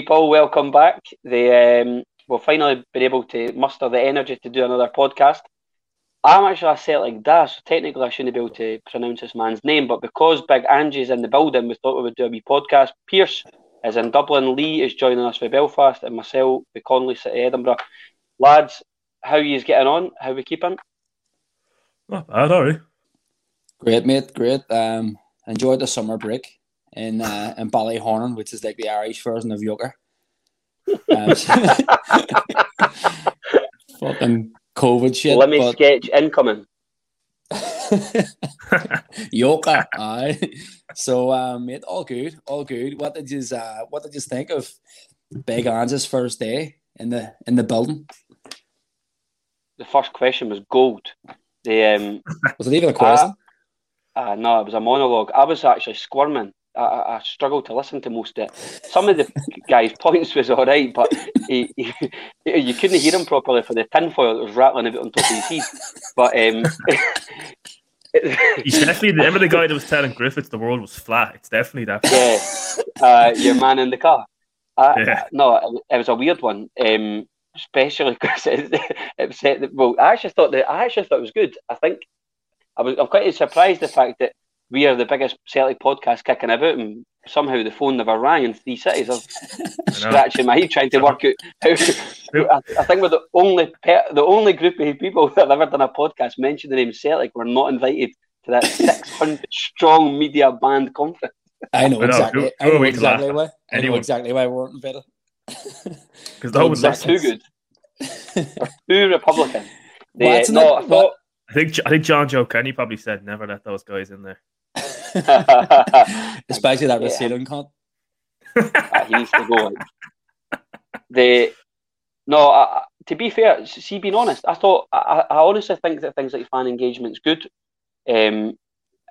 people, welcome back. They um, will finally been able to muster the energy to do another podcast. I'm actually a Celtic dash, so technically I shouldn't be able to pronounce this man's name, but because Big Angie's in the building, we thought we would do a wee podcast. Pierce is in Dublin, Lee is joining us for Belfast, and myself the Connolly City, Edinburgh. Lads, how are you getting on? How are we keeping? Not bad, are we? Great, mate. Great. Um, enjoyed the summer break in uh, in Ballyhorn, which is like the Irish version of Yoker. Um, fucking COVID shit. Let me but- sketch incoming. Yoka, aye. So, um, mate, all good, all good. What did you uh, what did you think of Big Ange's first day in the in the building? The first question was gold. The um, Was it even a question? Uh, no, it was a monologue. I was actually squirming. I, I, struggled to listen to most of it. Some of the guys' points was all right, but he, he, you couldn't hear him properly for the tinfoil that was rattling about on top of his head. But um, He's definitely remember the guy that was telling Griffiths the world was flat. It's definitely that. yeah, uh, your man in the car. Uh, Yeah. No, it, it was a weird one. Um, especially because it, it said well, I actually thought that I actually thought it was good. I think I was I'm quite surprised the fact that we are the biggest Celtic podcast kicking about, and somehow the phone never rang in three cities. I was I scratching my head trying to work out how. I, I think we're the only pe- the only group of people that have ever done a podcast mention the name Celtic We're not invited to that 600 strong media band conference. I know I exactly. who- I who are know to laugh exactly at? why. I know exactly why we weren't invited. Because that was They're too good. Too Republican. They, What's eh, in no. I thought. I think I think John Joe Kenny probably said never let those guys in there. Especially that Yeah. cunt. Ah, he needs to go. Like. The no, I- to be fair, see, being honest, I thought I, I honestly think that things like fan engagement's good. Um,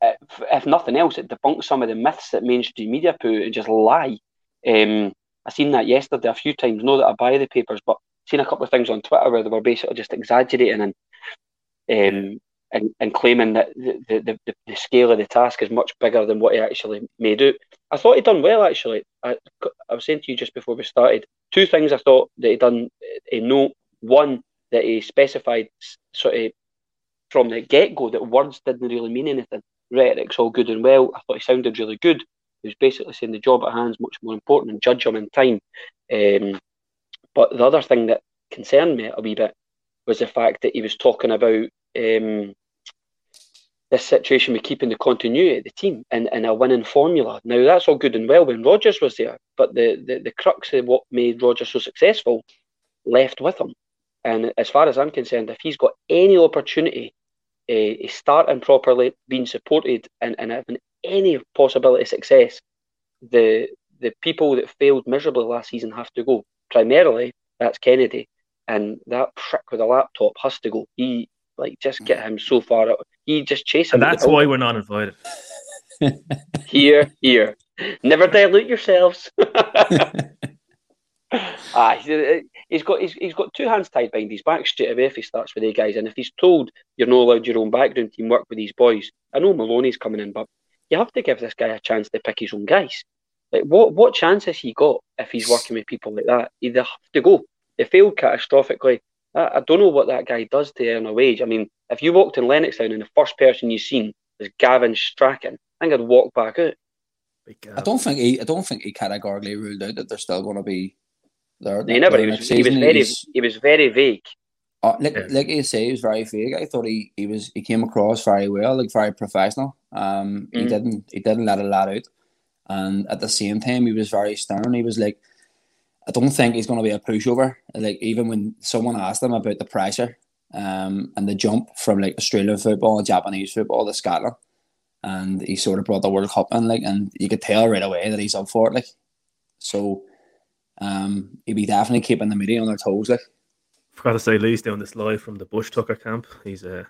if, if nothing else, it debunks some of the myths that mainstream media put and just lie. Um, I seen that yesterday a few times. Know that I buy the papers, but seen a couple of things on Twitter where they were basically just exaggerating and um, and, and claiming that the, the, the, scale of the task is much bigger than what he actually made out. I thought he'd done well actually. I, I was saying to you just before we started, two things I thought that he'd done a note. One that he specified sort of from the get go that words didn't really mean anything. Rhetoric's all good and well. I thought he sounded really good. He was basically saying the job at hand is much more important and judge him in time. Um, but the other thing that concerned me a wee bit was the fact that he was talking about um, this situation with keeping the continuity of the team and, and a winning formula. Now that's all good and well when Rodgers was there, but the, the, the crux of what made Rodgers so successful left with him. And as far as I'm concerned, if he's got any opportunity uh, starting properly, being supported, and, and having any possibility of success, the the people that failed miserably last season have to go. Primarily, that's Kennedy, and that prick with a laptop has to go. He like just get him so far out. He just chase him. And that's why we're not invited. here, here. Never dilute yourselves. ah, he's, he's got he's, he's got two hands tied behind his back straight away if he starts with the guys, and if he's told you're not allowed your own background team work with these boys, I know Maloney's coming in, but you have to give this guy a chance to pick his own guys. Like what what chance has he got if he's working with people like that? They have to go. They failed catastrophically. I, I don't know what that guy does to earn a wage. I mean, if you walked in Lennoxtown and the first person you seen was Gavin Strachan, I think I'd walk back out. I don't think he. I don't think he categorically ruled out that they're still going to be there. He never. He next was. He was season. very. He's- He was very vague. Uh, like, Yeah. like you say, he was very vague. I thought he, he was he came across very well, like very professional. Um, he Mhm. didn't he didn't let a let out, and at the same time, he was very stern. He was like, I don't think he's going to be a pushover. Like even when someone asked him about the pressure, um, and the jump from like Australian football and Japanese football to Scotland, and he sort of brought the World Cup in, like, and you could tell right away that he's up for it, like. So, um, he'd be definitely keeping the media on their toes, like. Forgot to say, Lee's doing this live from the Bush Tucker camp. He's uh,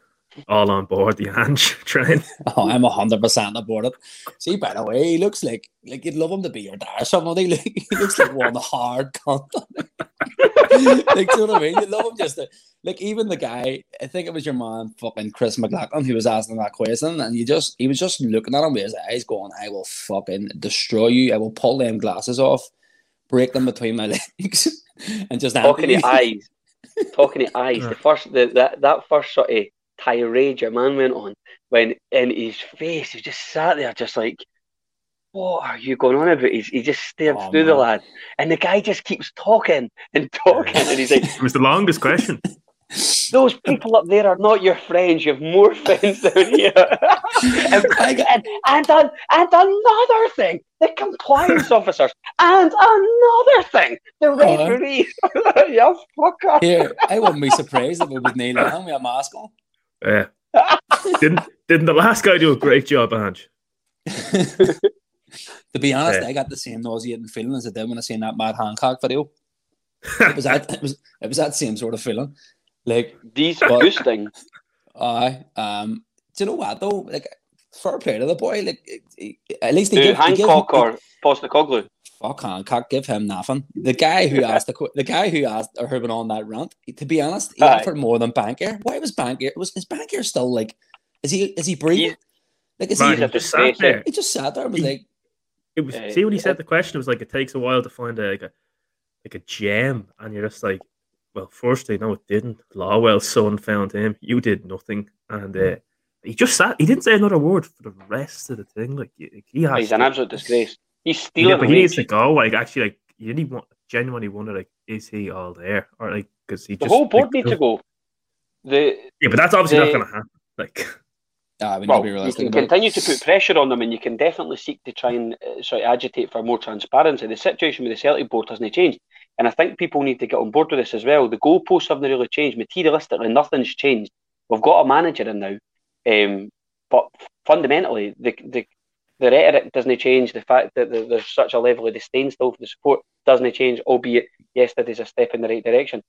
all on board the Ange train. Oh, I'm hundred percent aboard it. See, by the way, he looks like like you'd love him to be your dad or something. Like, he looks like one hard cunt. like, do you know what I mean? You love him just to, like even the guy. I think it was your man, fucking Chris McLaughlin, who was asking that question, and you just he was just looking at him with his eyes, going, "I will fucking destroy you. I will pull them glasses off." break them between my legs, and just talking empty to eyes, talking to eyes. The first, the, that that first sort of tirade your man went on when in his face, he just sat there, just like, "What are you going on about?" He's, he just stared Oh, through the lad, and the guy just keeps talking and talking, and he's like, It was the longest question. "Those people up there are not your friends. You have more friends down here." and, and, and, and another thing, the compliance officers, and another thing, the referees. yeah, fucker. Here, I wouldn't be surprised if it was Neil Young with a mask on. Yeah. didn't didn't the last guy do a great job, Ange? to be honest, Yeah. I got the same nauseating feeling as I did when I seen that Matt Hancock video. It was that it was it was that same sort of feeling. Like, These But- boosting. I um, do you know what though? Like, fair play to the boy. Like, it- it- at least he Who, gave, he gave Hancock or Postecoglou? Fuck Hancock, give him nothing. The guy who asked the the guy who asked or who went on that rant. To be honest, he Aye. offered more than Bankier. Why was Bankier? Was is Bankier still like? Is he is he breathing? He's- Like, is Man, he? he just sat there. He just sat there and was He- like, It was Uh, see when he uh, said the question, it was like it takes a while to find a like a like a gem, and you're just like, well, firstly, no, it didn't. Lawwell's son found him. You did nothing, and uh, he just sat. He didn't say another word for the rest of the thing. Like he he has He's an absolute disgrace. He's Yeah, but he needs to go. Like actually, like you really want genuinely wonder like is he all there or like because he The just whole board like, needs to go. The Yeah, but that's obviously the- not going to happen. Like ah, we need well, be you realistic can about it. continue to put pressure on them, and you can definitely seek to try and uh, sort of agitate for more transparency. The situation with the Celtic board hasn't changed, and I think people need to get on board with this as well. The goalposts haven't really changed. Materialistically, nothing's changed. We've got a manager in now, um, but fundamentally, the the the rhetoric doesn't change. The fact that there's such a level of disdain still for the support doesn't change, albeit yesterday's a step in the right direction.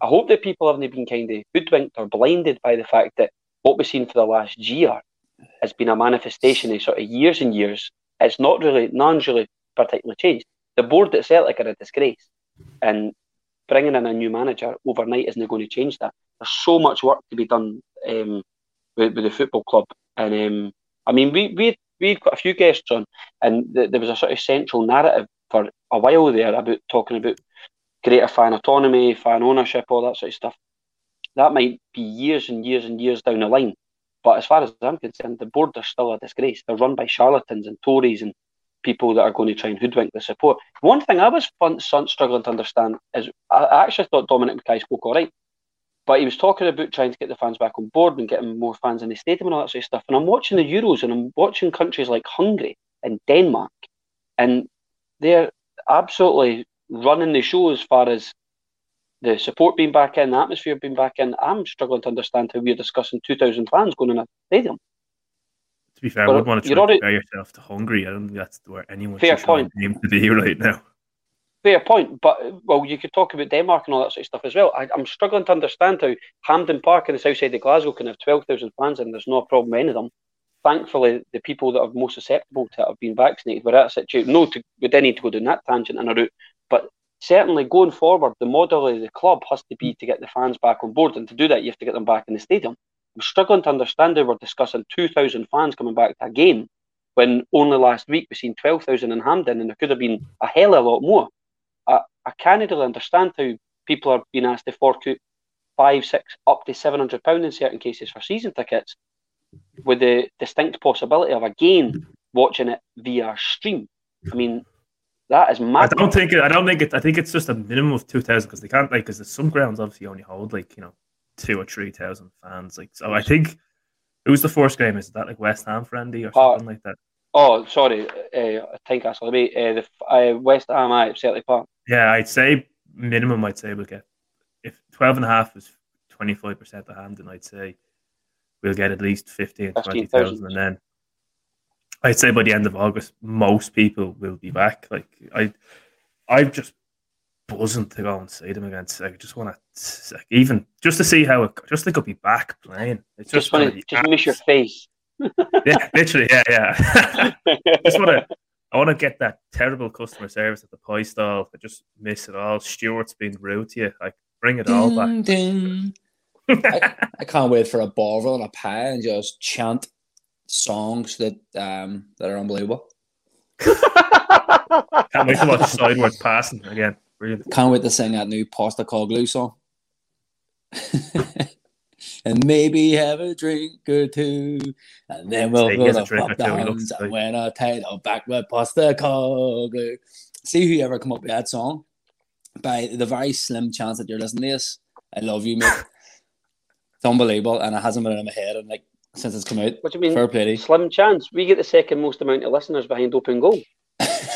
I hope that people haven't been kind of hoodwinked or blinded by the fact that what we've seen for the last year has been a manifestation of sort of years and years. It's not really, none's really particularly changed. The board at Celtic are a disgrace, and bringing in a new manager overnight isn't going to change that. There's so much work to be done um, with, with the football club, and um, I mean, we we we had quite a few guests on, and th- there was a sort of central narrative for a while there about talking about greater fan autonomy, fan ownership, all that sort of stuff. That might be years and years and years down the line. But as far as I'm concerned, the board are still a disgrace. They're run by charlatans and Tories and people that are going to try and hoodwink the support. One thing I was fun, struggling to understand is I actually thought Dominic McKay spoke all right, but he was talking about trying to get the fans back on board and getting more fans in the stadium and all that sort of stuff. And I'm watching the Euros and I'm watching countries like Hungary and Denmark, and they're absolutely running the show as far as the support being back in, the atmosphere being back in. I'm struggling to understand how we're discussing 2,000 fans going in a stadium. to be fair, Well, I wouldn't want to you're try already- to compare yourself to Hungary. I don't think that's where anyone Fair should point. to be right now. Fair point, but well, you could talk about Denmark and all that sort of stuff as well. I, I'm struggling to understand how Hampden Park in the south side of Glasgow can have 12,000 fans and there's no problem with any of them. Thankfully, the people that are most susceptible to it have been vaccinated. We're at a no, to, we didn't need to go down that tangent and a route, but certainly going forward, the model of the club has to be to get the fans back on board, and to do that, you have to get them back in the stadium. I'm struggling to understand how we're discussing 2,000 fans coming back to a game when only last week we've seen 12,000 in Hampden and there could have been a hell of a lot more. I, I can't really understand how people are being asked to fork out five, six, up to seven hundred pound in certain cases for season tickets, with the distinct possibility of again watching it via stream. I mean, that is mad. I don't think it. I don't think it. I think it's just a minimum of two thousand because they can't like because some grounds obviously only hold like you know two or three thousand fans. Like so, I think who's the first game? Is that like West Ham friendly or Uh, something like that? Oh, sorry, uh, Tynecastle. I mean, uh, the uh, West Ham at Celtic Park. Yeah, I'd say minimum. I'd say we'll get if 12 and a half is twenty five percent of Hampden. I'd say we'll get at least 15, 15,000. 20,000 and then I'd say by the end of August, most people will be back. Like I, I'm just buzzing to go and see them again. I just want to, like, even just to see how it, just to go be back playing. It's just, Just want gonna just miss your face. Yeah, literally, yeah, yeah. just want to. I want to get that terrible customer service at the pie stall. I just miss it all. Stuart's being rude to you. Like, bring it all back. Ding, ding. I, I can't wait for a Bovril and a pie and just chant songs that um that are unbelievable. Can't wait to watch Sideways passing again. Brilliant. Can't wait to sing that new Postecoglou song. and maybe have a drink or two, and then we'll He go a to drink pop or two, he downs looks and like- win a title back with Postecoglou. See who ever come up with that song. By the very slim chance that you're listening to this, I love you, mate. it's unbelievable, and it hasn't been in my head and like since it's come out. What do you mean? Fair play. Slim chance. We get the second most amount of listeners behind open goal.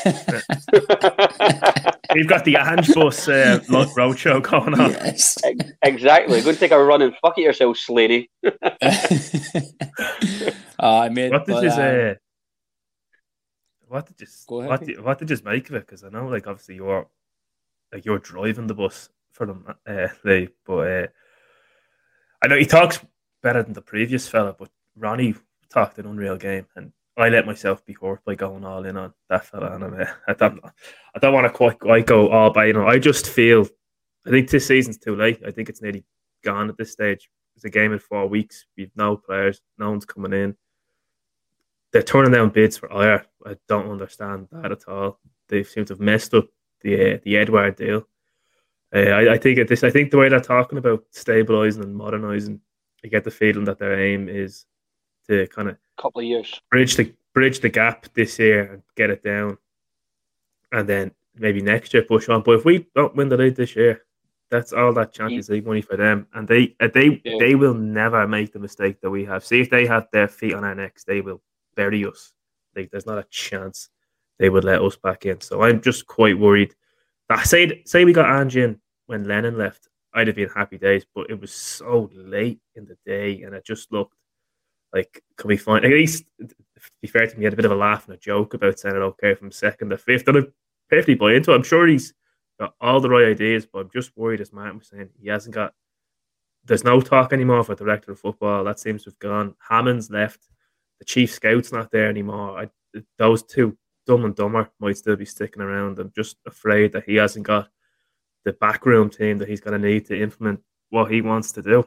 We've got the Ange Bus uh, Roadshow going on. yes. exactly. Go and take a run and fuck it yourself, Slady. I made. What did but, you um, say? What did you Go ahead, what did, what did you make of it? Because I know, like, obviously you're like you're driving the bus for them, uh, Lee, but uh, I know he talks better than the previous fella, but Ronny talked an unreal game, and I let myself be hurt by going all in on that fella, and I'm, uh, I don't, I don't want to quite, go all by. You know, I just feel, I think this season's too late. I think it's nearly gone at this stage. It's a game in four weeks. We've no players. No one's coming in. They're turning down bids for Ajer. I don't understand that at all. They seem to have messed up the uh, the Edouard deal. Uh, I, I think at this. I think the way they're talking about stabilizing and modernizing, I get the feeling that their aim is to kind of couple of years. bridge the bridge the gap this year and get it down, and then maybe next year push on. But if we don't win the league this year, that's all that Champions League money for them, and they uh, they Yeah. they will never make the mistake that we have. See if they have their feet on our necks, they will bury us. Like there's not a chance they would let us back in. So I'm just quite worried. I say say we got Ange in when Lennon left, I'd have been happy days, but it was so late in the day, and it just looked like can we find at least be fair to me, he had a bit of a laugh and a joke about saying okay from second to fifth. And I perfectly buy into it. I'm sure he's got all the right ideas, but I'm just worried, as Martin was saying, he hasn't got. There's no talk anymore for director of football. That seems to have gone. Hammond's left. The chief scout's not there anymore. I, those two, Dumb and Dumber, might still be sticking around. I'm just afraid that he hasn't got the backroom team that he's going to need to implement what he wants to do.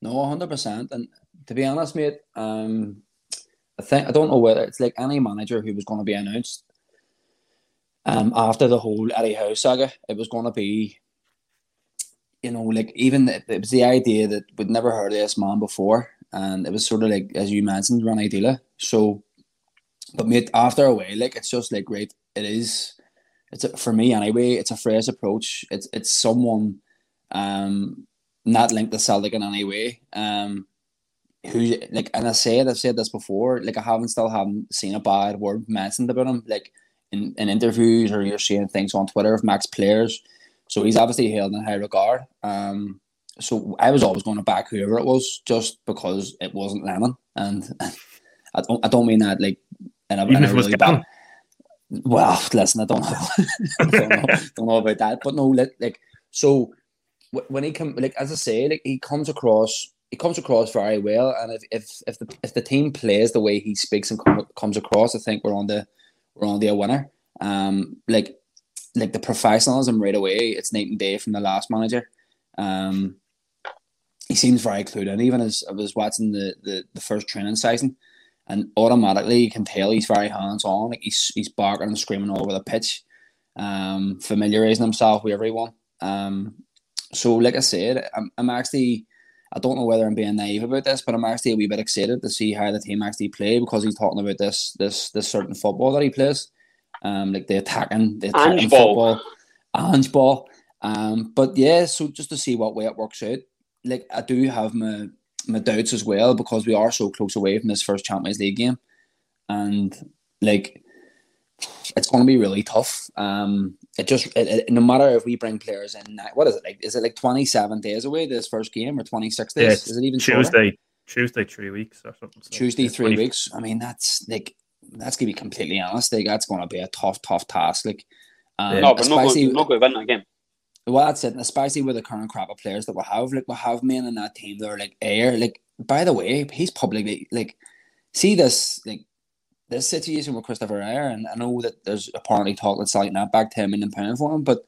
No, hundred percent. And to be honest, mate, um, I think I don't know whether it's like any manager who was going to be announced. Um, after the whole Eddie Howe saga, it was going to be, you know, like even it, was the idea that we'd never heard of this man before, and it was sort of like as you mentioned, Ronny Deila. So, but mate, after a while, like it's just like great. It is, it's a, for me anyway. It's a fresh approach. It's it's someone, um, not linked to Celtic in any way. Um, who like, and I said I've said this before. Like I haven't still haven't seen a bad word mentioned about him. Like in, in interviews or you're seeing things on Twitter of Max players. So he's obviously held in high regard. Um, so I was always going to back whoever it was, just because it wasn't Lennon, and I don't I don't mean that like in a, Even in if it was really bad. Well, listen, I don't know, don't know, don't know about that, but no, like, like so when he come, like as I say, like he comes across, he comes across very well, and if if if the if the team plays the way he speaks and come, comes across, I think we're on the we're on the winner. Um, like like the professionalism right away, it's night and day from the last manager. Um, he seems very clued in. Even as I was watching the the, the first training season, and automatically you can tell he's very hands on. Like he's he's barking and screaming all over the pitch, um, familiarizing himself with everyone. Um, so like I said, I'm, I'm actually I don't know whether I'm being naive about this, but I'm actually a wee bit excited to see how the team actually play because he's talking about this this this certain football that he plays, um, like the attacking the attacking Ange football, Ange ball. Um, but yeah, so just to see what way it works out. Like I do have my my doubts as well because we are so close away from this first Champions League game, and like it's going to be really tough. Um, it just it, it- no matter if we bring players in, what is it like? Is it like twenty seven days away this first game or twenty six days? Yeah, is it even shorter? Tuesday, Tuesday, three weeks or something. So, Tuesday, yeah, three 20 weeks. I mean, that's like that's gonna be completely honest. Like that's gonna be a tough, tough task. Like, um, Yeah. No, but not especially going, not going to win that game. well, that's it. And especially with the current crop of players that we have, like we have men in that team that are like air. Like, by the way, he's publicly like see this like this situation with Kristoffer Ajer, and I know that there's apparently talk that's like not back ten million pound for him, but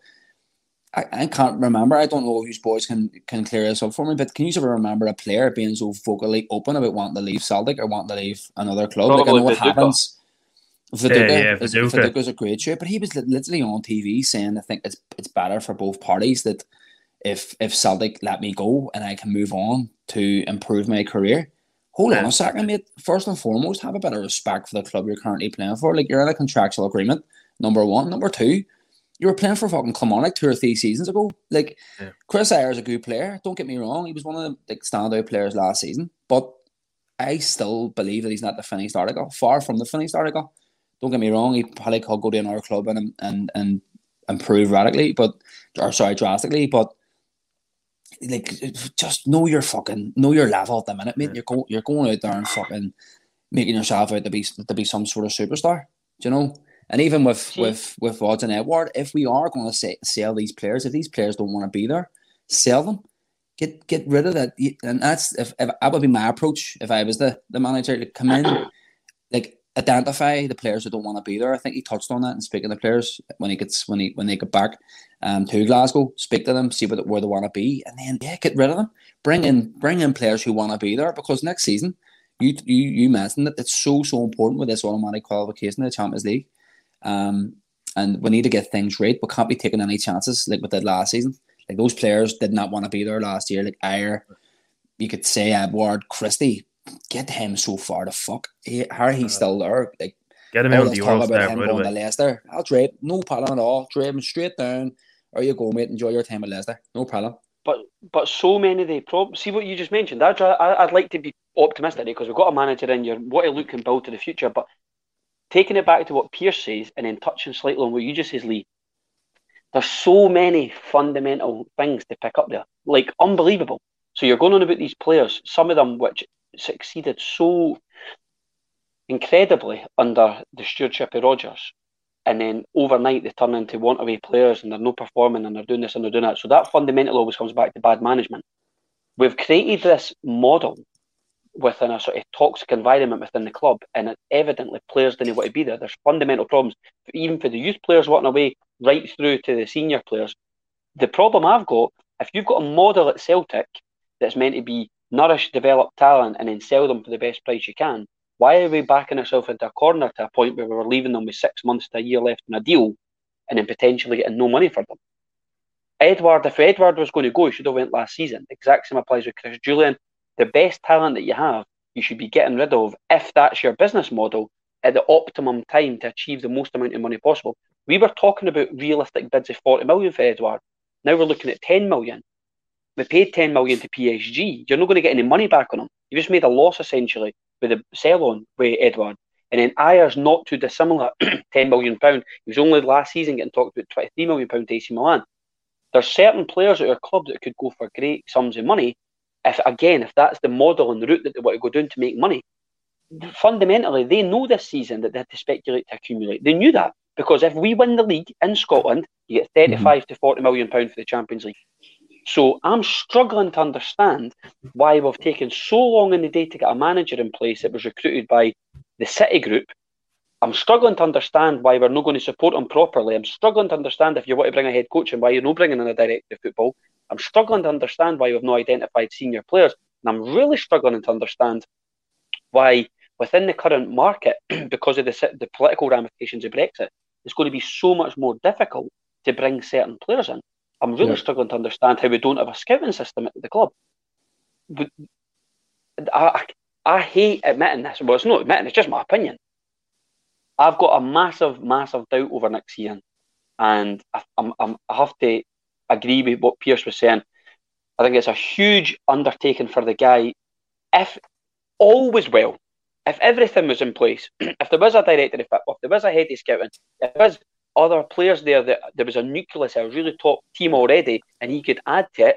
I, I can't remember. I don't know whose boys can can clear this up for me, but can you ever remember a player being so vocally open about wanting to leave Celtic or wanting to leave another club? like I know Viduka. happens. Viduka, Yeah, yeah, Viduka. Viduka's a great shoot, but he was literally on TV saying, "I think it's it's better for both parties that if if Celtic let me go and I can move on to improve my career." Hold on a second, mate. First and foremost, have a bit of respect for the club you're currently playing for. Like you're in a contractual agreement. Number one, number two, you were playing for fucking Kilmarnock two or three seasons ago. Like Yeah. Chris Ajer's a good player. Don't get me wrong; he was one of the like, standout players last season. But I still believe that he's not the finished article. Far from the finished article. Don't get me wrong; he probably could go to another club and and and improve radically, but or sorry, drastically. But like, just know your fucking know your level at the minute, mate. Yeah. You're going you're going out there and fucking making yourself out to be to be some sort of superstar. Do you know? And even with See- with with Odsonne Edouard, if we are going to say, sell these players, if these players don't want to be there, sell them. Get get rid of that. And that's if, if that would be my approach if I was the the manager to come in, like identify the players who don't want to be there. I think he touched on that and speaking to players when he gets when he when they get back um to Glasgow, speak to them, see where, where they want to be, and then yeah, get rid of them. Bring in bring in players who want to be there because next season, you you you mentioned that it's so so important with this automatic qualification to the Champions League. Um, and we need to get things right. We can't be taking any chances like we did last season. Like those players did not want to be there last year. Like Ajer, you could say Edouard, Christie, get him so far the fuck. He, how he's uh, still there. Like Get him all out of the talk Euro about star him right going to away. Leicester. I'll drive no problem at all. Drive him straight down. There you go, mate. Enjoy your time at Leicester. No problem. But but so many of the problems. See what you just mentioned. I'd, I- I'd like to be optimistic eh, because we've got a manager in. You what to look and build to the future. But taking it back to what Pierce says and then touching slightly on what you just says, Lee. There's so many fundamental things to pick up there, like unbelievable. So you're going on about these players, some of them which succeeded so incredibly under the stewardship of Rodgers, and then overnight they turn into want away players and they're not performing and they're doing this and they're doing that. So that fundamental always comes back to bad management. We've created this model within a sort of toxic environment within the club, and it, evidently players didn't want to be there. There's fundamental problems, even for the youth players wanting away, right through to the senior players. The problem I've got, if you've got a model at Celtic that's meant to be nourish, develop talent, and then sell them for the best price you can, why are we backing ourselves into a corner to a point where we were leaving them with six months to a year left in a deal, and then potentially getting no money for them? Edouard, if Edouard was going to go, he should have went last season. The exact same applies with Chris Jullien. The best talent that you have, you should be getting rid of if that's your business model at the optimum time to achieve the most amount of money possible. We were talking about realistic bids of 40 million for Edouard. Now we're looking at 10 million. We paid 10 million to PSG. You're not going to get any money back on him. You just made a loss essentially with the sell on with Edouard. And then Ajer's not too dissimilar, 10 million pound. He was only last season getting talked about 23 million pound to AC Milan. There's certain players at our club that could go for great sums of money. If again, if that's the model and the route that they want to go down to make money, fundamentally they know this season that they had to speculate to accumulate. They knew that because if we win the league in Scotland, you get mm-hmm. 35 to 40 million pound for the Champions League. So I'm struggling to understand why we've taken so long in the day to get a manager in place that was recruited by the City Group. I'm struggling to understand why we're not going to support him properly. I'm struggling to understand if you want to bring a head coach and why you're not bringing in a director of football. I'm struggling to understand why we've not identified senior players. And I'm really struggling to understand why within the current market, because of the, the political ramifications of Brexit, it's going to be so much more difficult to bring certain players in. I'm really Yeah. struggling to understand how we don't have a scouting system at the club. I, I, I hate admitting this. Well, it's not admitting, it's just my opinion. I've got a massive, massive doubt over next season. And I, I'm, I'm, I have to agree with what Pierce was saying. I think it's a huge undertaking for the guy. If all was well, if everything was in place, if there was a director of football, if there was a head of scouting, if there was other players there that there was a nucleus, a really top team already, and he could add to it,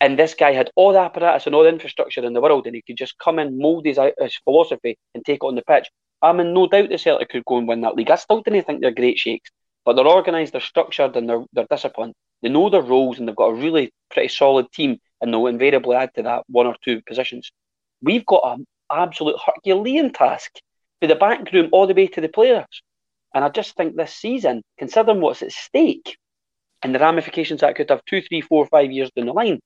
and this guy had all the apparatus and all the infrastructure in the world, and he could just come in, mould his, his philosophy, and take it on the pitch. I'm in no doubt that Celtic could go and win that league. I still didn't think they're great shakes, but they're organised, they're structured, and they're, they're disciplined. They know their roles, and they've got a really pretty solid team, and they'll invariably add to that one or two positions. We've got an absolute Herculean task for the back room all the way to the players. And I just think this season, considering what's at stake and the ramifications that could have two, three, four, five years down the line,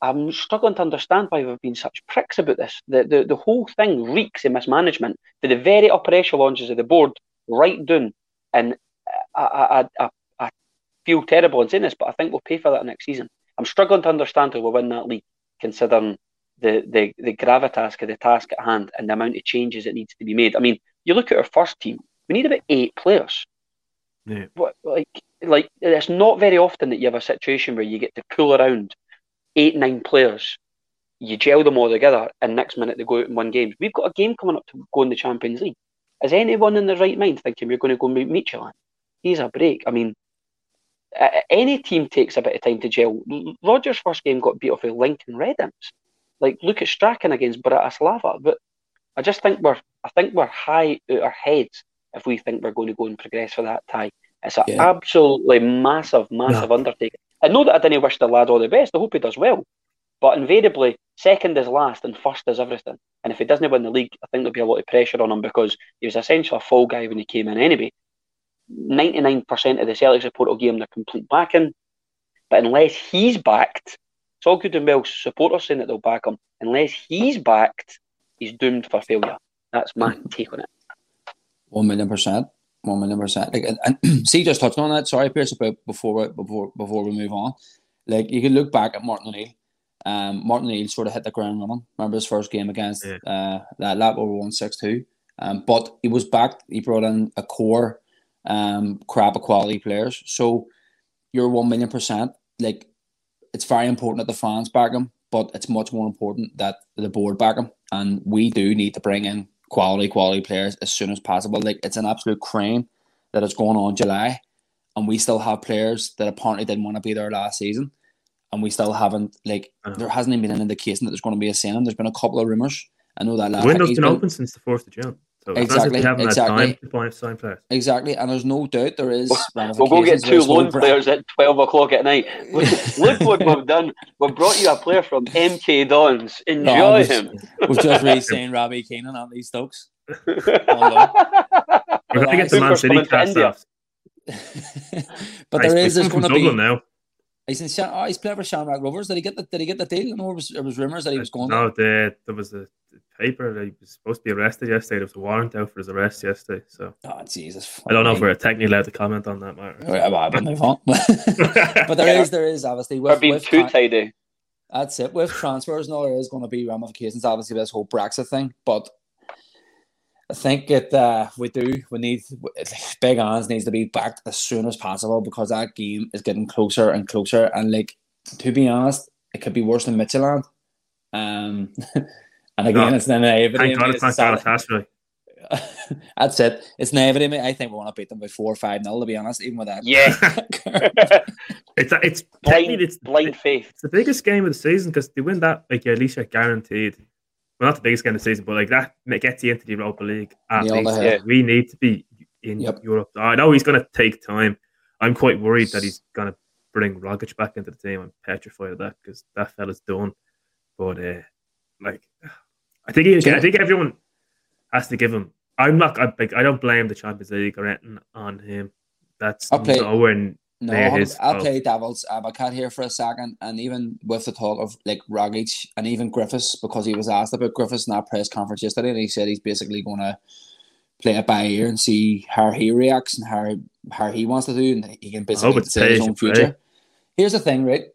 I'm struggling to understand why we've been such pricks about this. The, the the whole thing reeks of mismanagement for the very upper echelons of the board, right down. And I, I, I, I feel terrible in saying this, but I think we'll pay for that next season. I'm struggling to understand who will win that league, considering the, the, the gravitas of the task at hand and the amount of changes that needs to be made. I mean, you look at our first team, we need about eight players. Yeah. What, like, like it's not very often that you have a situation where you get to pull around eight, nine players, you gel them all together, and next minute they go out and win games. We've got a game coming up to go in the Champions League. Is anyone in the right mind thinking we're going to go meet Midtjylland? He's a break. I mean, any team takes a bit of time to gel. Rodgers' first game got beat off with Lincoln Red Imps. Like, look at Strachan against Bratislava. But I just think we're, I think we're high out our heads if we think we're going to go and progress for that tie. It's an yeah. absolutely massive, massive yeah. undertaking. I know that I didn't wish the lad all the best. I hope he does well. But invariably, second is last and first is everything. And if he doesn't win the league, I think there'll be a lot of pressure on him because he was essentially a fall guy when he came in anyway. 99% of the Celtic support will give him their complete backing. But unless he's backed, it's all good and well supporters saying that they'll back him. Unless he's backed, he's doomed for failure. That's my hmm. take on it. One million percent. One million percent. Like, and, and see, just touching on that. Sorry, Pierce, about before before before we move on. Like you can look back at Martin O'Neill. Um, Martin O'Neill sort of hit the ground running. Remember his first game against yeah. uh, that lap over one six two. Um, but he was back. He brought in a core um, crap of quality players. So you're one million percent. Like it's very important that the fans back him, but it's much more important that the board back him. And we do need to bring in quality, quality players as soon as possible. Like it's an absolute crime that it's going on July, and we still have players that apparently didn't want to be there last season, and we still haven't like uh-huh. there hasn't even been an indication that there's going to be a signing. There's been a couple of rumors. I know that last window's been, been open since the fourth of June. So exactly, exactly. Exactly, and there's no doubt there is. we'll go get two loan players at twelve o'clock at night. Look what we've done. We've brought you a player from MK Dons. Enjoy no, him. We've just re-signed Robbie Keenan at these Stokes. We're going to get the Man City cast off. but there is there's going to be now. He's in. Oh, he's playing for Shamrock Rovers. Did he get the Did he get the deal? I know was, it was rumors that he was going. No, the, there was a paper. That he was supposed to be arrested yesterday. There was a warrant out for his arrest yesterday. So, oh Jesus! I don't know if we're technically allowed to comment on that matter. Well, well, move on. but there is, there is obviously. With, being too tra- tidy. That's it. With transfers, now there is going to be ramifications. Obviously, this whole Brexit thing, but I think it uh, we do we need Big Ange needs to be back as soon as possible because that game is getting closer and closer. And like to be honest, it could be worse than Midtjylland. Um, And again, no, it's the naivety. Thank God it's not Galatasaray. That's it. It's naivety. I think we want to beat them by four or five nil. To be honest, even with that. Yeah. it's it's blind, it's blind faith. It's the biggest game of the season because they win that like at least you're guaranteed. Well, not the biggest game of the season, but like that gets you into the Europa League. At least. Yeah. We need to be in yep. Europe. I know he's going to take time. I'm quite worried that he's going to bring Rogic back into the team. I'm petrified of that because that fella's done. But uh, like I think he, I think everyone has to give him. I'm not. I, like, I don't blame the Champions League or anything on him. That's I'll play, nowhere no. I'll play devil's advocate here for a second, and even with the talk of like Rogic and even Griffiths, because he was asked about Griffiths in that press conference yesterday, and he said he's basically going to play it by ear and see how he reacts and how how he wants to do, and he can basically say his own future. Here's the thing, right?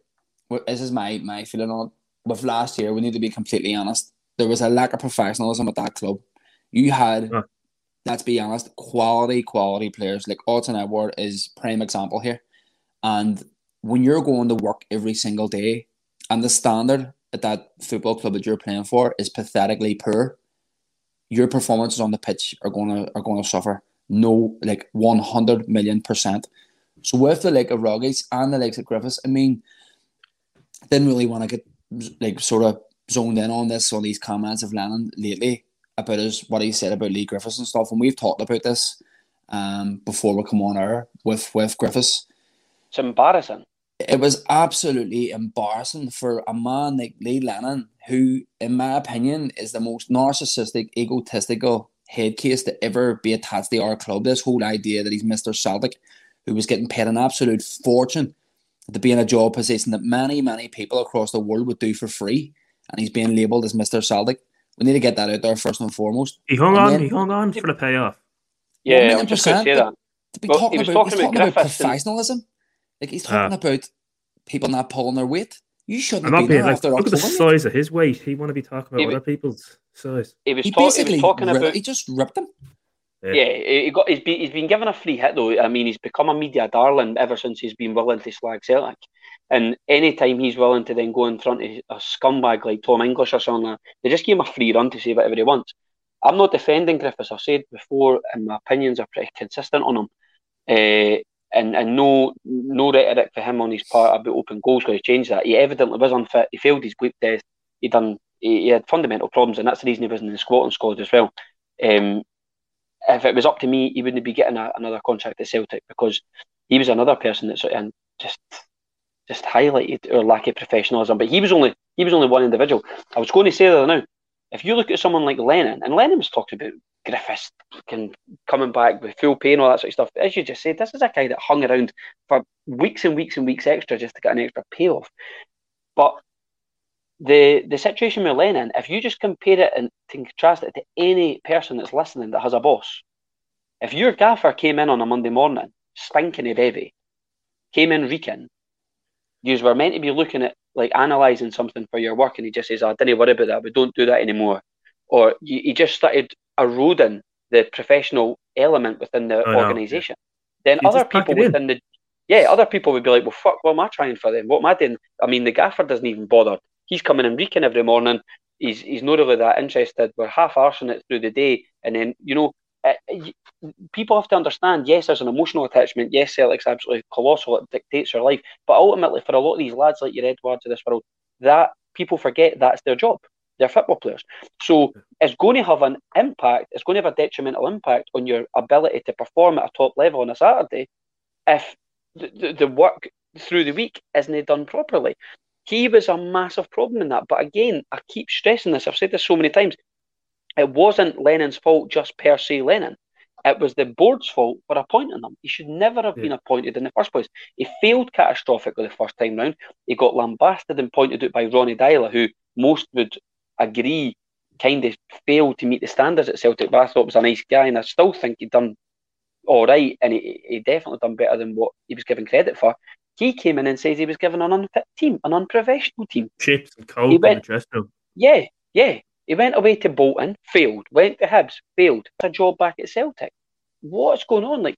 This is my my feeling on it. With last year, we need to be completely honest there was a lack of professionalism at that club. You had, huh. let's be honest, quality, quality players. Like Odsonne Edouard is prime example here. And when you're going to work every single day and the standard at that football club that you're playing for is pathetically poor, your performances on the pitch are gonna are gonna suffer. No, like one hundred million percent. So with the like of Rogic and the likes of Griffiths, I mean, didn't really want to get like sort of zoned in on this on these comments of Lennon lately about his what he said about Lee Griffiths and stuff, and we've talked about this um, before we come on air with with Griffiths. It's embarrassing. It was absolutely embarrassing for a man like Lee Lennon, who, in my opinion, is the most narcissistic, egotistical head case to ever be attached to our club. This whole idea that he's Mr. Celtic, who was getting paid an absolute fortune to be in a job position that many, many people across the world would do for free, and he's being labelled as Mr. Celtic. We need to get that out there first and foremost. He hung And on. then- He hung on for the payoff. Yeah, I'm just going to say that. To be Well, he talking was about, talking he's about talking about Griffiths and- professionalism. Like he's talking Ah. about people not pulling their weight. You shouldn't I'm have not been being there like, after look at the size of his weight. He want to be talking about wa- other people's size. He was, He talk, he basically was talking ri- about he just ripped them. Yeah. Yeah, he he got he's been he's been given a free hit though. I mean, he's become a media darling ever since he's been willing to slag Celtic. And anytime he's willing to then go in front of a scumbag like Tom English or something, like they just give him a free run to say whatever he wants. I'm not defending Griffiths. I've said before, and my opinions are pretty consistent on him. Uh, and and no no rhetoric for him on his part about open goals going to change that. He evidently was unfit. He failed his bleep test. He done he, he had fundamental problems, and that's the reason he wasn't in the Scotland squad as well. Um, if it was up to me, he wouldn't be getting a, another contract at Celtic because he was another person that sort of just just highlighted our lack of professionalism. But he was only he was only one individual. I was going to say that now. If you look at someone like Lennon, and Lennon was talking about Griffiths can coming back with full pay and all that sort of stuff. As you just said, this is a guy that hung around for weeks and weeks and weeks extra just to get an extra payoff. But the the situation with Lennon, if you just compare it and contrast it to any person that's listening that has a boss, if your gaffer came in on a Monday morning, stinking of heavy, came in reeking, you were meant to be looking at like analysing something for your work, and he just says, oh, "I didn't worry about that. We don't do that anymore," or he just started eroding the professional element within the organisation. Then You other people it in. within the yeah, other people would be like, "Well, fuck, what am I trying for then? What am I doing?" I mean, the gaffer doesn't even bother. He's coming and reeking every morning. He's he's not really that interested. We're half arsing it through the day, and then you know, uh, people have to understand. Yes, there's an emotional attachment. Yes, Celtic's absolutely colossal. It dictates your life. But ultimately, for a lot of these lads like your Edouards of this world, that people forget that's their job. They're football players. So it's going to have an impact. It's going to have a detrimental impact on your ability to perform at a top level on a Saturday if the, the, the work through the week isn't done properly. He was a massive problem in that. But again, I keep stressing this. I've said this so many times. It wasn't Lennon's fault just per se, Lennon. It was the board's fault for appointing him. He should never have Yeah. been appointed in the first place. He failed catastrophically the first time round. He got lambasted and pointed out by Ronny Deila, who most would agree kind of failed to meet the standards at Celtic, but I thought was a nice guy, and I still think he done all right, and he, he definitely done better than what he was given credit for. He came in and says he was given an unfit team, an unprofessional team. Chips and He went- Yeah, yeah. He went away to Bolton, failed. Went to Hibs, failed. A job back at Celtic. What's going on? Like,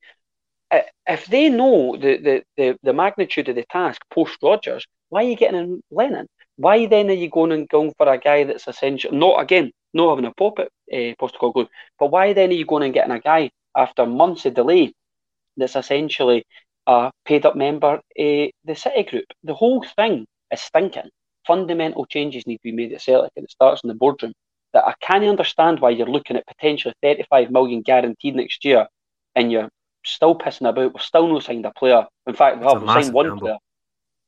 if they know the, the, the, the magnitude of the task post Rodgers, why are you getting in Lennon? Why then are you going and going for a guy that's essential? Not again, not having a pop at uh, Postecoglou, but why then are you going and getting a guy after months of delay that's essentially a paid up member of the City Group? The whole thing is stinking fundamental changes need to be made at Celtic, and it starts in the boardroom. That I can't understand why you're looking at potentially 35 million guaranteed next year, and you're still pissing about. We've still not signed a player. In fact, we have signed one gamble. player.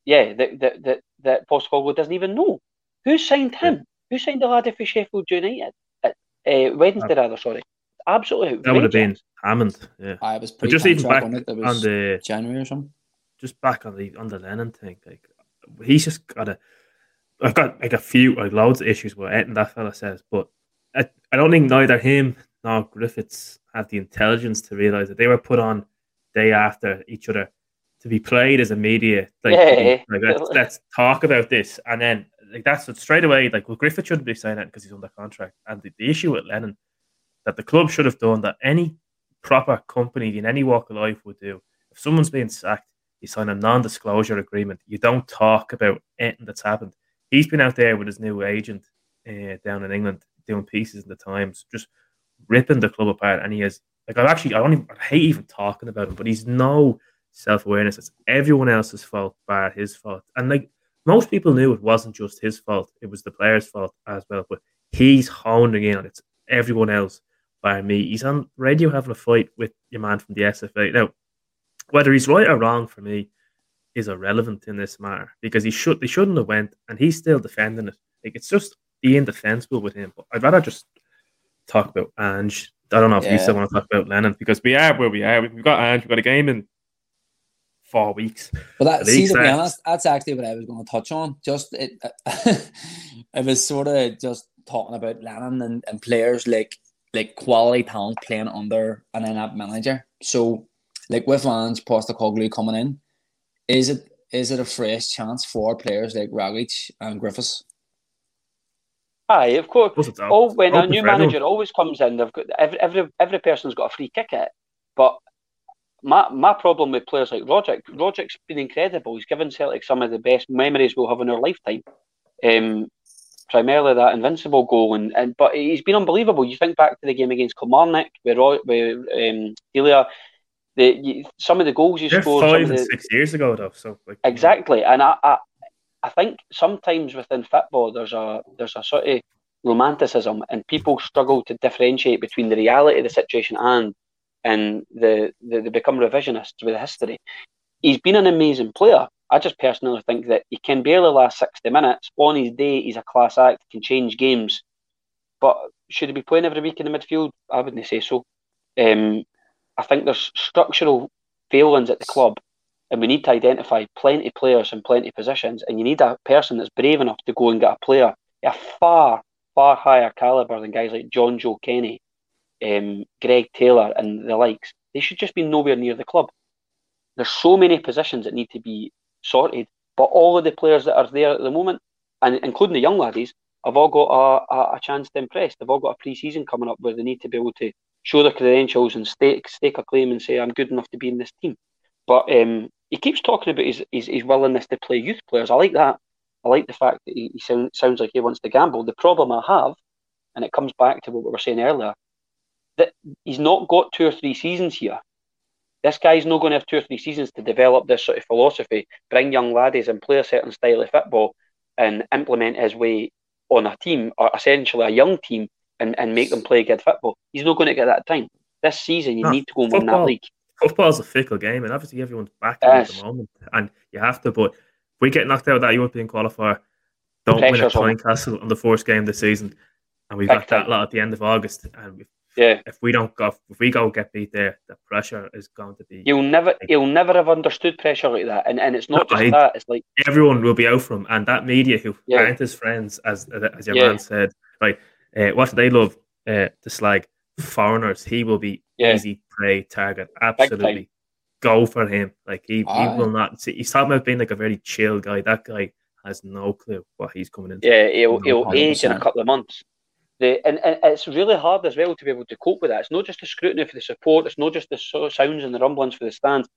Yeah, that that that that Postecoglou doesn't even know who signed him. Who signed the lad for Sheffield United? At, uh, Wednesday, rather. Sorry, absolutely. That would have been outrageous. Hammond. Yeah. I was But pretty just even back on it. That was the January or something. just back on the on the Lennon thing, like he's just got a. I've got like a few, like loads of issues with anything that fella says, but I, I don't think neither him nor Griffiths have the intelligence to realize that they were put on day after each other to be played as a media. Like, Yeah. like let's, let's talk about this, and then like that's what straight away. Like, well, Griffith shouldn't be saying that because he's under contract, and the, the issue with Lennon that the club should have done that any proper company in any walk of life would do. If someone's being sacked, you sign a non-disclosure agreement. You don't talk about anything that's happened. He's been out there with his new agent uh, down in England doing pieces in the Times, just ripping the club apart. And he has like I actually I don't even I hate even talking about him, but he's no self-awareness. It's everyone else's fault, bar his fault. And like most people knew it wasn't just his fault; it was the players' fault as well. But he's honing in on it. It's everyone else by me. He's on radio having a fight with your man from the SFA. Now, whether he's right or wrong for me is irrelevant in this matter because he should they shouldn't have went and he's still defending it. Like it's just being defensible with him. But I'd rather just talk about Ange. I don't know if you still want to talk about Lennon because we are where we are. We've got Ange, we've got a game in four weeks. But that, see, to be honest, that's actually what I was going to touch on. Just it, it was sort of just talking about Lennon and, and players like like quality talent playing under an in-app manager. So, like with Ange Postecoglou coming in, is it is it a fresh chance for players like Rogic and Griffiths? Aye, of course. Oh, when a new manager always comes in, they've got every every every person's got a free kick at it. But my my problem with players like Rogic, Rogic's been incredible. He's given Celtic some of the best memories we'll have in our lifetime. Um, primarily that invincible goal, and, and but he's been unbelievable. You think back to the game against Kilmarnock, where where um, Deila, the some of the goals he They're scored five and six years ago, though. So like, exactly, and I, I I think sometimes within football there's a there's a sort of romanticism, and people struggle to differentiate between the reality of the situation and and the, the they become revisionists with history. He's been an amazing player. I just personally think that he can barely last sixty minutes. On his day, he's a class act, can change games. But should he be playing every week in the midfield? I wouldn't say so. Um, I think there's structural failings at the club and we need to identify plenty of players in plenty of positions, and you need a person that's brave enough to go and get a player a far, far higher caliber than guys like John Joe Kenny, um, Greg Taylor, and the likes. They should just be nowhere near the club. There's so many positions that need to be sorted, but all of the players that are there at the moment, and including the young laddies, have all got a, a, a chance to impress. They've all got a pre-season coming up where they need to be able to show their credentials and stake stake a claim and say I'm good enough to be in this team. But um, he keeps talking about his, his, his, willingness to play youth players. I like that. I like the fact that he, he sound, sounds like he wants to gamble. The problem I have, and it comes back to what we were saying earlier, that he's not got two or three seasons here. This guy's not going to have two or three seasons to develop this sort of philosophy, bring young laddies and play a certain style of football and implement his way on a team, or essentially a young team, and, and make them play good football. He's not going to get that time. This season, you no, need to go and football, win that league football's a fickle game, and obviously everyone's back yes. at the moment, and you have to. But if we get knocked out of that European qualifier, don't win at Tynecastle on the first game of the season, and we've got that lot at the end of August, and if, yeah, if we don't go, if we go get beat there, the pressure is going to be. You'll never, like, you'll never have understood pressure like that, and and it's not just I, that. It's like everyone will be out from, and that media who yeah. aren't his friends, as as your yeah. man said, like uh, what do they love uh, to slag foreigners. He will be yeah. easy prey target. Absolutely. Go for him. Like he, he will not see he's talking about being like a very chill guy. That guy has no clue what he's coming into. Yeah, he'll, he'll age in a couple of months. The, and, and it's really hard as well to be able to cope with that. It's not just the scrutiny for the support, it's not just the sounds and the rumblings for the stands.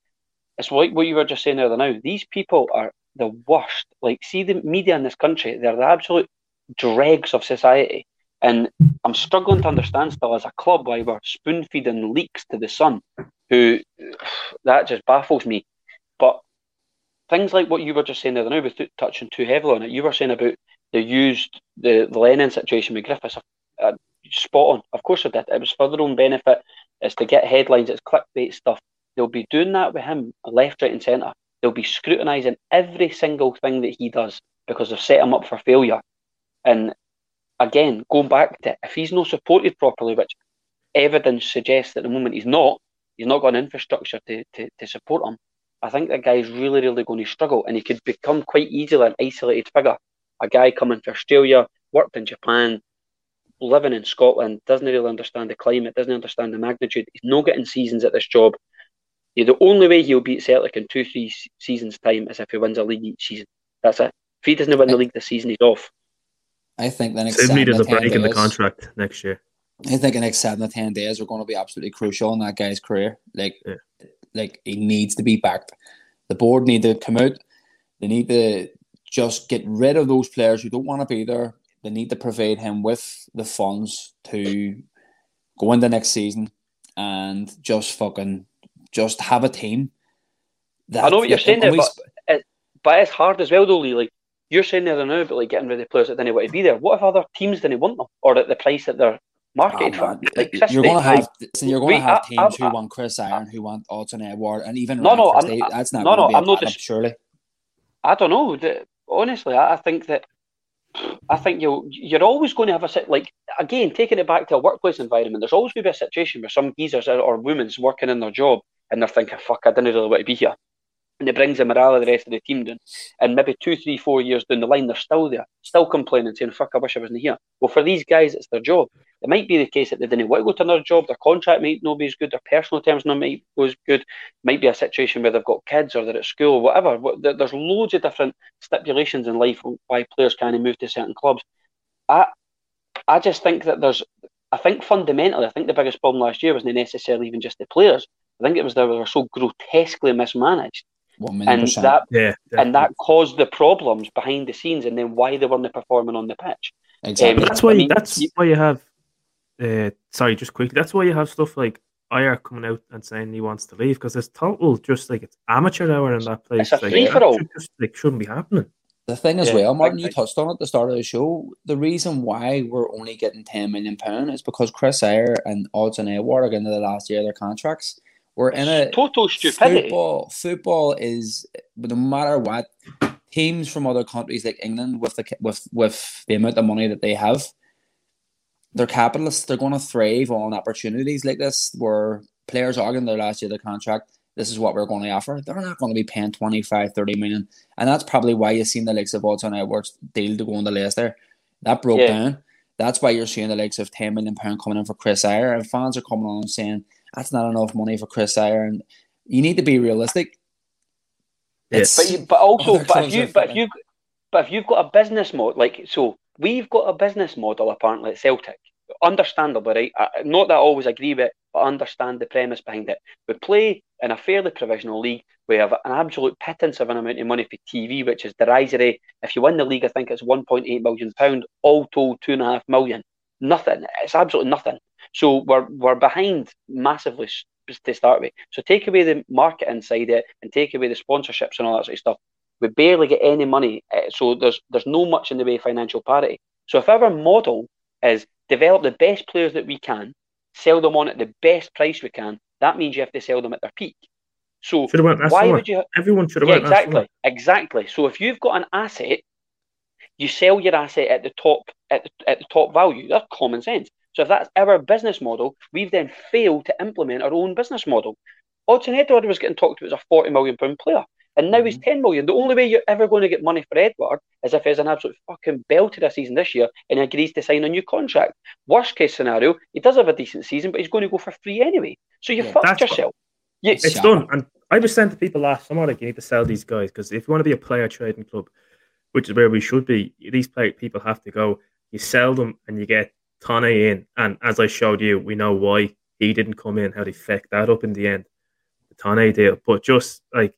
It's like what you were just saying there now. These people are the worst. Like, see the media in this country, they're the absolute dregs of society. And I'm struggling to understand still as a club why we're spoon feeding leaks to the Sun, who that just baffles me. But things like what you were just saying the other night, without touching too heavily on it, you were saying about the used the, the Lennon situation with Griffiths. Uh, spot on. Of course I did. It was for their own benefit. It's to get headlines. It's clickbait stuff. They'll be doing that with him left, right, and centre. They'll be scrutinising every single thing that he does because they've set him up for failure. And again, going back to if he's not supported properly, which evidence suggests at the moment he's not, he's not got an infrastructure to, to, to support him. I think that guy's really, really going to struggle, and he could become quite easily an isolated figure. A guy coming from Australia, worked in Japan, living in Scotland, doesn't really understand the climate, doesn't understand the magnitude. He's not getting seasons at this job. Yeah, the only way he'll beat Celtic in two, three seasons' time is if he wins a league each season. That's it. If he doesn't win the league this season, he's off. I think the next seven needed a break in the contract next year. I think the next seven to ten days are going to be absolutely crucial in that guy's career. Like, yeah. like he needs to be backed. The board need to come out. They need to just get rid of those players who don't want to be there. They need to provide him with the funds to go into next season and just fucking just have a team. That, I know what you're saying there, but, it, but it's hard as well, though, Lee. Like you're saying there now, but like getting rid of players that didn't want to be there. What if other teams didn't want them, or at the price that they're marketed oh, ah, for? Like, you're going to have, so you're going to have I, teams I, I, who want Chris Ajer, who want Odsonne Edouard, and even no, no, I'm, that's not. No, no, I'm not. Surely. I don't know. Honestly, I, think that. I think you you're always going to have a sit like again taking it back to a workplace environment. There's always going to be a situation where some geezers or, or women's working in their job and they're thinking, "Fuck, I didn't really want to be here." and it brings the morale of the rest of the team down. And maybe two, three, four years down the line, they're still there, still complaining, saying, fuck, I wish I wasn't here. Well, for these guys, it's their job. It might be the case that they didn't want to go to another job, their contract might not be as good, their personal terms not might go as good, It might be a situation where they've got kids or they're at school, or whatever. There's loads of different stipulations in life why players can't move to certain clubs. I, I just think that there's, I think fundamentally, I think the biggest problem last year wasn't necessarily even just the players. I think it was they were so grotesquely mismanaged and that yeah, and that caused the problems behind the scenes, and then why they weren't performing on the pitch. Exactly. Um, that's why. I mean, that's you, why you have. Uh, sorry, just quickly. That's why you have stuff like Ajer coming out and saying he wants to leave because it's total just like it's amateur hour in that place. It's a like, free for all. Just like shouldn't be happening. The thing as yeah, well, Martin, you touched on at the start of the show. The reason why we're only getting ten million pound is because Chris Ajer and Odsonne Edouard are getting to the last year of their contracts. We're in a total stupidity. Football, football is no matter what teams from other countries like England with the with with the amount of money that they have, they're capitalists. They're going to thrive on opportunities like this where players are getting their last year of their contract. This is what we're going to offer. They're not going to be paying 25, 30 million. And that's probably why you've seen the likes of Odsonne Edouard's deal to go on the list there. That broke yeah. down. That's why you're seeing the likes of 10 million pound coming in for Chris Ajer. And fans are coming on saying, that's not enough money for Chris Ajer. You need to be realistic. Yes. But you, but also, but if you, but if you, but if you've got a business model, like so, we've got a business model apparently at Celtic. Understandable, right? Not that I always agree with, but understand the premise behind it. We play in a fairly provisional league. We have an absolute pittance of an amount of money for TV, which is derisory. If you win the league, I think it's 1.8 million pound, all told two and a half million. Nothing. It's absolutely nothing. So we're we're behind massively to start with. So take away the market inside it and take away the sponsorships and all that sort of stuff. We barely get any money, eh, so there's there's no much in the way of financial parity. So if our model is develop the best players that we can, sell them on at the best price we can, that means you have to sell them at their peak. So why would you? Everyone should have yeah, exactly, exactly. So if you've got an asset, you sell your asset at the top at the, at the top value. That's common sense. So if that's our business model, we've then failed to implement our own business model. Odsonne Edouard was getting talked about as a 40 million pound player. And now mm-hmm. he's 10 million. The only way you're ever going to get money for Edouard is if he's an absolute fucking belter this season this year and he agrees to sign a new contract. Worst case scenario, he does have a decent season, but he's going to go for free anyway. So you yeah, fucked yourself. You, it's done. And I was saying to people last summer, like, you need to sell these guys because if you want to be a player trading club, which is where we should be, these play, people have to go. You sell them and you get Tane in, and as I showed you, we know why he didn't come in, how they fecked that up in the end. The Tane deal, but just like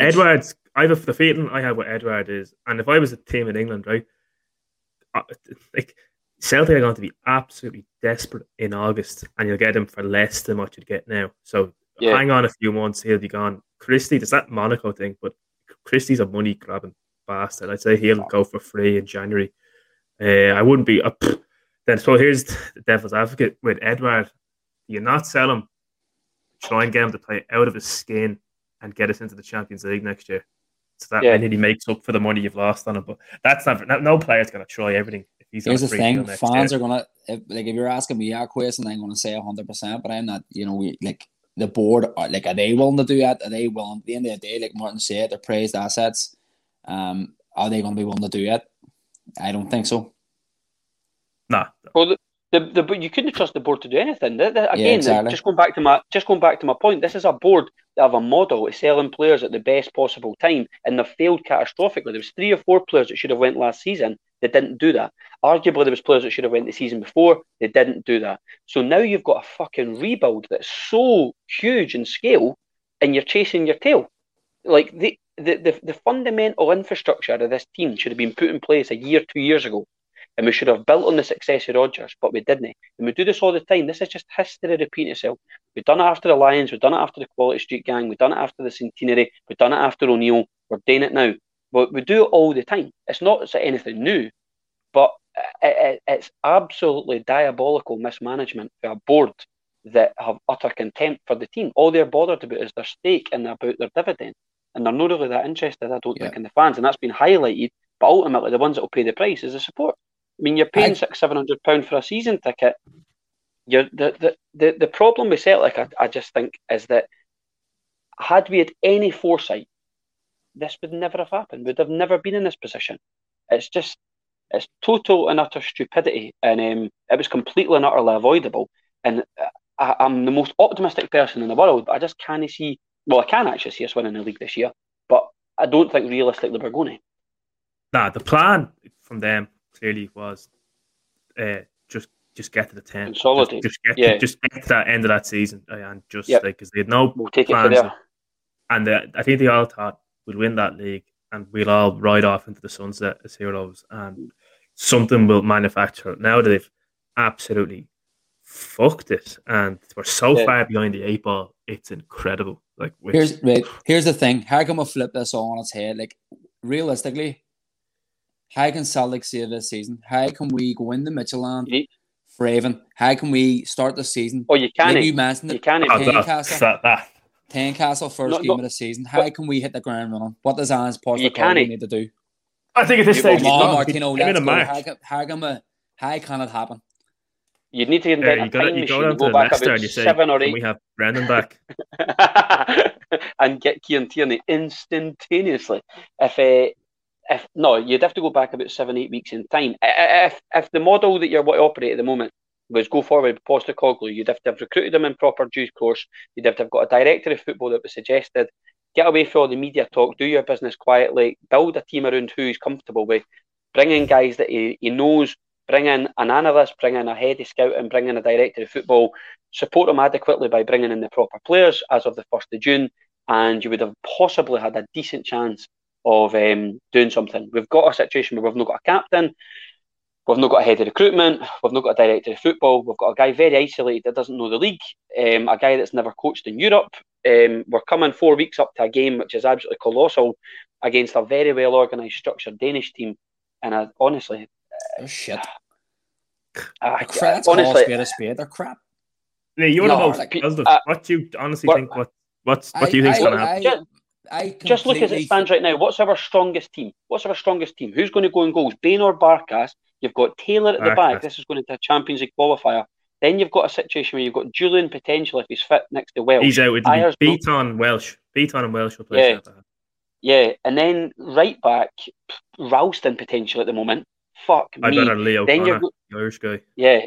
Edouard's, I have the feeling I have what Edouard is, and if I was a team in England, right, like Celtic are going to be absolutely desperate in August, and you'll get him for less than what you'd get now. So yeah. hang on a few months, he'll be gone. Christie, there's that Monaco thing, but Christie's a money grabbing bastard. I'd say he'll go for free in January. Uh, I wouldn't be up. Then so here's the devil's advocate with Edouard. You not sell him, try and get him to play out of his skin and get us into the Champions League next year. So that yeah. he makes up for the money you've lost on him. But that's not no player's going to try everything. If he's Here's the thing: fans year. are going to like if you're asking me that question, I'm going to say hundred percent. But I'm not. You know, we like the board. Are, like, are they willing to do that? Are they willing? At the end of the day, like Martin said, they're praised assets. Um, are they going to be willing to do it? I don't think so. Nah. Well, the, the, the you couldn't trust the board to do anything. The, the, again, yeah, exactly. just going back to my just going back to my point. This is a board that have a model of selling players at the best possible time, and they've failed catastrophically. There was three or four players that should have went last season. They didn't do that. Arguably, there was players that should have went the season before. They didn't do that. So now you've got a fucking rebuild that's so huge in scale, and you're chasing your tail. Like the the, the, the fundamental infrastructure of this team should have been put in place a year, two years ago and we should have built on the success of Rodgers, but we didn't. And we do this all the time. This is just history repeating itself. We've done it after the Lions, we've done it after the Quality Street Gang, we've done it after the Centenary, we've done it after O'Neill, we're doing it now. But we do it all the time. It's not anything new, but it, it, it's absolutely diabolical mismanagement for a board that have utter contempt for the team. All they're bothered about is their stake and about their dividend. And they're not really that interested, I don't yeah. think, in the fans. And that's been highlighted. But ultimately, the ones that will pay the price is the support. I mean, you're paying I, six, seven hundred pound for a season ticket. You're the the the, the problem with Celtic, I, I just think, is that had we had any foresight, this would never have happened. We'd have never been in this position. It's just, it's total and utter stupidity, and um, it was completely and utterly avoidable. And I, am the most optimistic person in the world, but I just can't see. Well, I can actually see us winning the league this year, but I don't think realistically we're going to. Nah, the plan from them clearly was uh, just just get to the ten, consolidate, just, just get yeah. to, just get to that end of that season, uh, and just yep. like because they had no we'll take plans, it there. and uh, I think they all thought we'll win that league and we'll all ride off into the sunset as heroes, and something will manufacture. Now that they've absolutely fucked it, and we're so yeah. far behind the eight ball, it's incredible. Like which... here's wait, here's the thing: how can we flip this all on its head? Like realistically, how can Celtic save this season? How can we go into Midtjylland, yeah. Raven? How can we start the season? Oh, you can't. You mentioned it. You can't. Tynecastle. That, that. First no, game no, of the season. How but, can we hit the ground running? What does Ange Postecoglou need to do? I think at this stage, on, Martino, let's go. How can, how, can we, how can it happen? You need to invent yeah, a time you machine. Go, you go back Leicester about you say, seven or eight. we have Brendan back? and get Kieran Tierney instantaneously. If uh, if no, you'd have to go back about seven, eight weeks in time. If if the model that you're operating at the moment was go forward with Postecoglou, you'd have to have recruited him in proper due course. You'd have to have got a director of football that was suggested. Get away from all the media talk. Do your business quietly. Build a team around who he's comfortable with. Bring in guys that he, he knows bring in an analyst, bring in a head of scout, and bring in a director of football. Support them adequately by bringing in the proper players as of the 1st of June, and you would have possibly had a decent chance of um, doing something. We've got a situation where we've not got a captain, we've not got a head of recruitment, we've not got a director of football, we've got a guy very isolated that doesn't know the league, um, a guy that's never coached in Europe. Um, we're coming four weeks up to a game which is absolutely colossal against a very well organised, structured Danish team. And I, honestly, Oh, shit. Uh, crap. honestly, a spade. They're crap. Yeah, you're No, the most like, uh, what do you honestly what- think? What what's, what I- do you think's I- going to happen? I- Just- look as it stands right now. What's our strongest team? What's our strongest team? Who's going to go in goals? Bain or Barkas? You've got Taylor at the back. This is going into a Champions League qualifier. Then you've got a situation where you've got Jullien potential if he's fit next to Welsh. He's out with Ayers- Beaton Welsh. Beaton and Welsh will play Yeah. Yeah, and then right back, Ralston potential at the moment. Fuck I'd me. rather Leo Then Connor, you've the Irish guy. Yeah,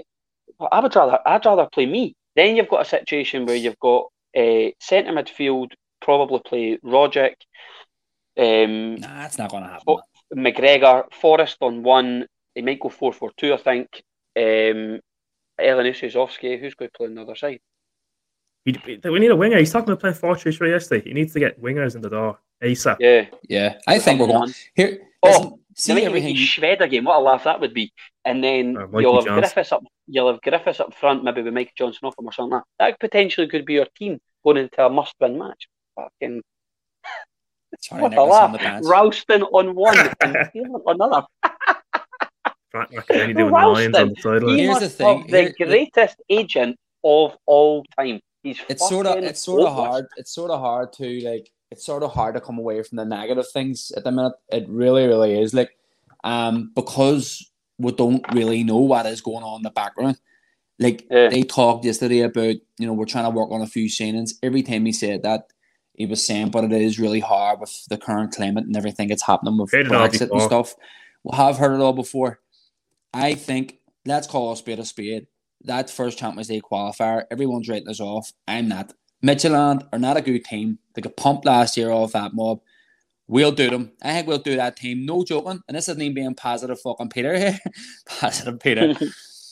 well, I would rather I'd rather play me. Then you've got a situation where you've got uh, centre midfield probably play Rogic, um, Nah, that's not going to happen. McGregor, Forrest on one. They might go four four two, I think. Um, Elyounoussi, who's going to play on the other side? We, we need a winger. He's talking about playing 4 3 3 yesterday. He needs to get wingers in the door ASAP. Yeah. Yeah, I think we're going. Here, Oh, listen, See see everything everything. shred again. What a laugh that would be. And then Or Mikey you'll have Johnston. Griffiths up. You'll have Griffiths up front, maybe with Mike Johnston off him or something. Like that. that potentially could be your team going into a must-win match. Fucking Sorry, what a that's on laugh! the. Ralston on one and Taylor on another. Frank McElhenney doing Ralston. on the sideline. He Here's the thing, have the here- greatest agent of all time. He's it's sort of it's sort of hard it's sort of hard to like it's sort of hard to come away from the negative things at the minute it really really is like um because we don't really know what is going on in the background like Yeah. they talked yesterday about you know we're trying to work on a few signings every time he said that he was saying but it is really hard with the current climate and everything that's happening with Heard Brexit and before. stuff we have heard it all before I think let's call a spade a spade that first Champions League qualifier, everyone's writing us off. I'm not. Midtjylland are not a good team. They got pumped last year off that mob. We'll do them. I think we'll do that team. No joking. And this isn't even being positive fucking Peter here. positive Peter.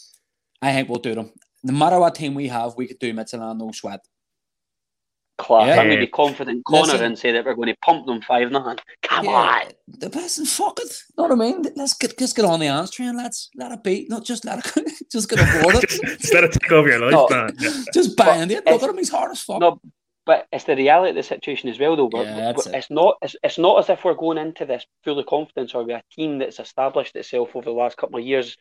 I think we'll do them. No matter what team we have, we could do Midtjylland, no sweat. Class. Yeah. I'm going to be confident, Connor, Listen. and say that we're going to pump them five nothing. Come on. The best and fuck it. Know what I mean? Let's get let's get on the arms train. Let's let it be. Not just let it just get aboard it. just, just let it take over your life, No. man. Yeah. just bang it. Look it's- at him, he's hard as fuck. No, but it's the reality of the situation as well, though. We're- Yeah, we're- it. it's not. It's, it's not as if we're going into this fully confident or with a team that's established itself over the last couple of years.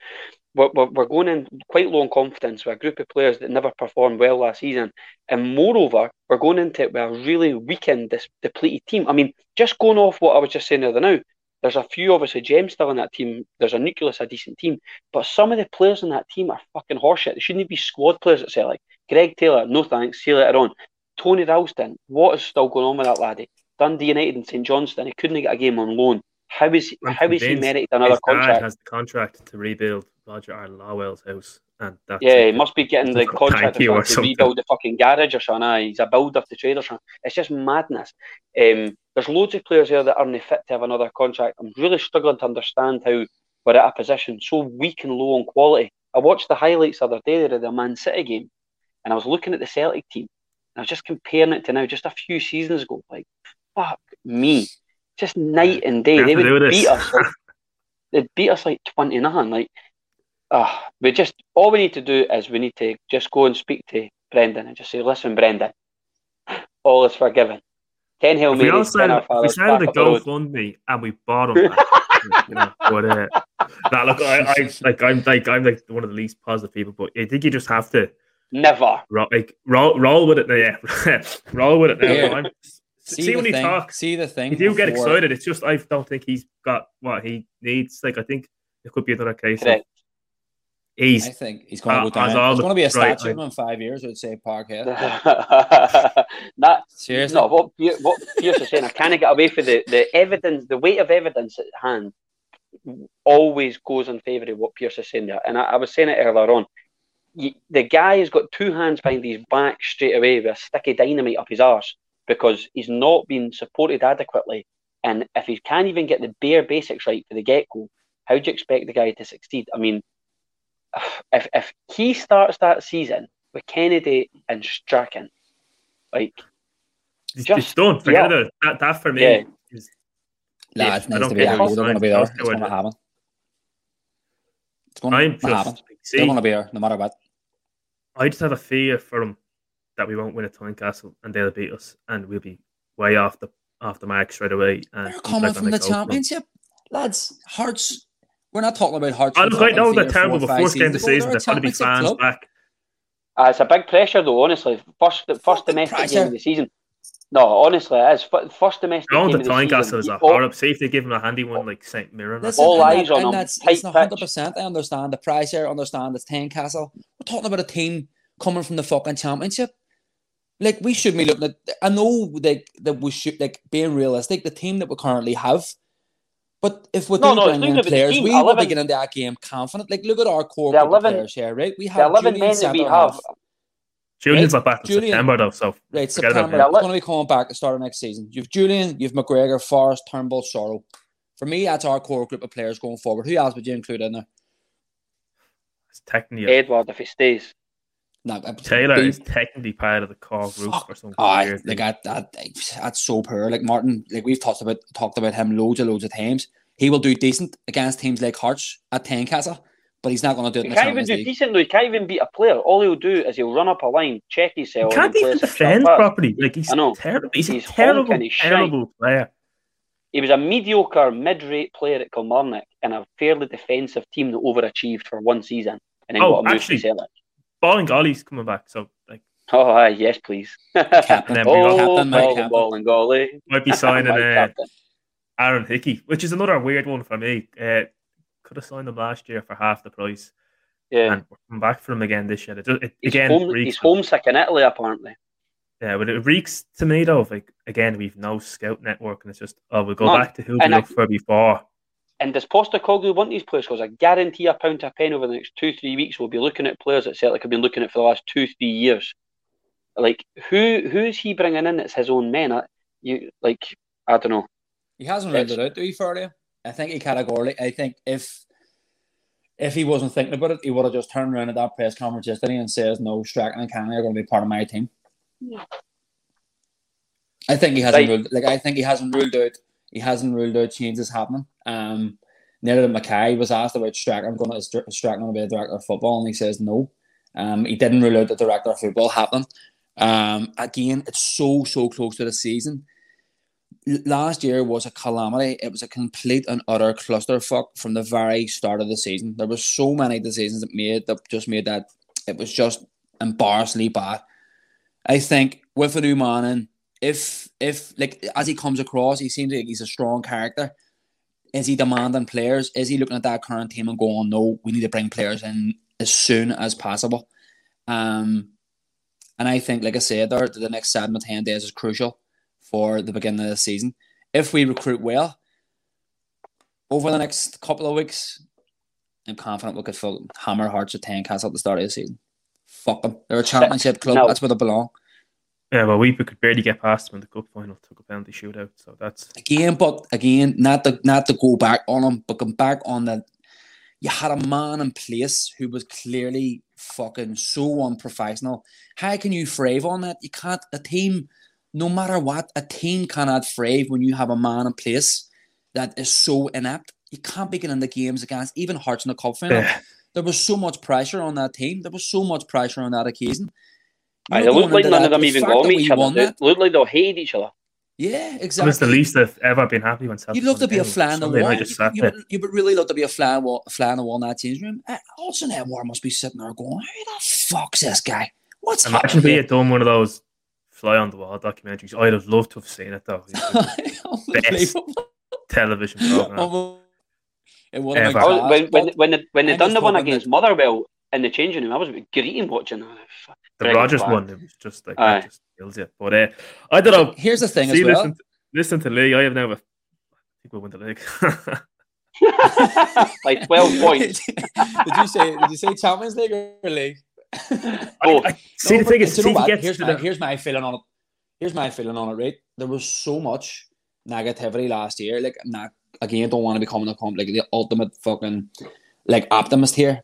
We're, we're, we're going in quite low on confidence with a group of players that never performed well last season, and moreover, we're going into it with a really weakened, this depleted team. I mean, just going off what I was just saying the other now. There's a few obviously gems still in that team. There's a nucleus, a decent team, but some of the players in that team are fucking horseshit. They shouldn't be squad players at Celtic. Greg Taylor, no thanks. See you later on. Tony Ralston, what is still going on with that laddie? Dundee United and St Johnstone, he couldn't get a game on loan. How is I'm how is he merited another His dad contract? has the contract to rebuild Roger R. Lawwell's house, and that's Yeah, he must be getting the contract to rebuild the fucking garage or something. Aye, he's a builder to trade or something. It's just madness. Um, there's loads of players here that aren't fit to have another contract. I'm really struggling to understand how we're at a position so weak and low on quality. I watched the highlights the other day of the Man City game, and I was looking at the Celtic team, I was just comparing it to now, just a few seasons ago. Like, fuck me, just night and day. They would beat us. Like, they'd beat us like twenty nothing. Like, ah, we just all we need to do is we need to just go and speak to Brendan and just say, listen, Brendan, all is forgiven. Ten Hail If we Marys, ten Our started, we started a the. GoFundMe and we bought them. You know, but uh, nah, look, I, I like I'm like I'm like one of the least positive people, but I think you just have to Never. roll, like roll, roll with it now. Yeah, roll with it now. Yeah. I'm, see, the when he talks, See the thing. you do get excited. It's just I don't think he's got what he needs. Like I think it could be another case. Of he's I think he's going to Uh, go down. as There's going to be a statue I- of him in five years. I'd say Parkhead. that Seriously. no, what what Pierce is saying, I can't get away from the the evidence, the weight of evidence at hand always goes in favour of what Pierce is saying there. And I, I was saying it earlier on. You, the guy has got two hands behind his back straight away with a sticky dynamite up his arse because he's not been supported adequately. And if he can't even get the bare basics right for the get go, how do you expect the guy to succeed? I mean, if if he starts that season with Kennedy and Strachan, like It's, Just- don't Forget yeah. it. That, that for me Yeah. is Lads I needs don't to be care there. who's They're going to be signed, there. I'll It's going to it. happen. It's going I'm to just like, They're going to be there no matter what. I just have a fear for them that we won't win at Tynecastle and they'll beat us and we'll be way off the off the mark straight away. And They're coming from the go for 'em. championship. Lads, Hearts. We're not talking about Hearts. I from look, I know fucking they're three or terrible, but five first game of the season, there's going to be They're a fans championship club. back. Uh, it's a big pressure, though. Honestly, first first domestic pressure. game of the season. No, honestly, it is F- first domestic Going game the Tynecastle season. is a all- horror. See if they give him a handy one like St. Mirren. or Listen, All and eyes that- on and them. That's, that's not hundred percent. I understand the price here. I understand it's Tynecastle. We're talking about a team coming from the fucking championship. Like we should be looking at. I know like that we should like being realistic. The team that we currently have, but if we No, do no, it's bring not in about the players, team. we will be 11 getting into that game confident. Like look at our core The group of 11 players here, right? We have The have eleven Jullien men that we have, half. Jullien's Right? not back in Jullien- September though, so Right, Forget about September. that. It's going to be coming back at the start of next season. You've Jullien, you've McGregor, Forrest, Turnbull, Sorrow. For me, that's our core group of players going forward. Who else would you include in there? it's technically Edouard, if he stays. No, Taylor Be- is technically part of the core group Fuck. or something. Aye, weird. like that, that, that's so poor. Like Martin, like we've talked about talked about him loads and loads of times. He will do decent against teams like Hearts at Tynecastle, but he's not going to do it He in the can't even Champions do League. decent though. He can't even beat a player. All he'll do is he'll run up a line, check himself. He can't even defend properly. Like he's I know. terrible. He's, He's a terrible, honking, he's shite. terrible player. He was a mediocre, mid-rate player at Kilmarnock in a fairly defensive team that overachieved for one season and then Oh, got a move actually- to Celtic. Ballingolly's coming back, so like Oh, aye, yes, please. Captain, then oh, Captain, captain. ball might be signing My uh. Aaron Hickey, which is another weird one for me. Uh, could have signed him last year for half the price, Yeah. and we're coming back for him again this year. It, it, He's, again, home, reeks he's homesick in Italy, apparently. Yeah, but it reeks to me though. of, Like again, we've no scout network, and it's just oh, we'll go None. back to who we And I- looked for before. And does Postecoglou want these players? Because I guarantee a pound to a pen over the next two, three weeks, we'll be looking at players that Celtic have been looking at for the last two, three years. Like, who who is he bringing in It's his own men? I, you like, I don't know. He hasn't ruled it out, do you, Ferdy? I think he categorically. I think if if he wasn't thinking about it, he would have just turned around at that press conference yesterday and says, "No, Strachan and Canny are going to be part of my team." Yeah. I think he hasn't Right. ruled. Like I think he hasn't ruled out. He hasn't ruled out changes happening. Um, Nathan McKay was asked about Strachan going to is Strachan going to be a director of football, and he says no. Um, he didn't rule out the director of football happening. Um, again, it's so so close to the season l- last year was a calamity. It was a complete and utter clusterfuck from the very start of the season. There were so many decisions that made that just made that it was just embarrassingly bad. I think with a new man in, if if like as he comes across, he seems like he's a strong character. Is he demanding players? Is he looking at that current team and going, no, we need to bring players in as soon as possible? Um, And I think, like I said, there the next seven to ten days is crucial for the beginning of the season. If we recruit well over the next couple of weeks, I'm confident we could full hammer Hearts at Tynecastle at the start of the season. Fuck them. They're a championship club. No. That's where they belong. Yeah, well, we could barely get past them in the cup final. Took a penalty shootout, so that's Again, but again, not to not to go back on them, but come back on that. You had a man in place who was clearly fucking so unprofessional. How can you thrive on that? You can't. A team, no matter what, a team cannot thrive when you have a man in place that is so inept. You can't be getting into games against even Hearts in the cup final. yeah. There was so much pressure on that team. There was so much pressure on that occasion. Aye, You're it looked like none that, of them the even fact got that on we each other. won It that- looked like they hated each other. Yeah, It exactly. was the least they've ever been happy when You'd love to be a fly in the Sunday wall. night just You, you would, you would really love to be a fly, in wall, fly in the wall in that changing room. Uh, Also, Edouard must be sitting there going, "Who the fuck's this guy? What's Imagine happening?" we had done one of those fly on the wall documentaries. I'd have loved to have seen it though. Unbelievable. Television program. Unbelievable. It would have Ever. was, when, when, when they, when they done the one thought when against Motherwell in the changing room, I was greeting watching. The Brilliant Rodgers plan. one, it was just like Aye. that just kills you. But uh, I don't know. here's the thing See, as well. listen, to, listen to Lee. I have never. I think we'll win the league. like 12 points. did you say? Did you say Champions League or League? Oh, I, see, No, the thing is, see, know if he what? gets here's my here's my feeling on it. Here's my feeling on it. Right, there was so much negativity last year. Like, not again, don't want to become the com- like the ultimate fucking like optimist here.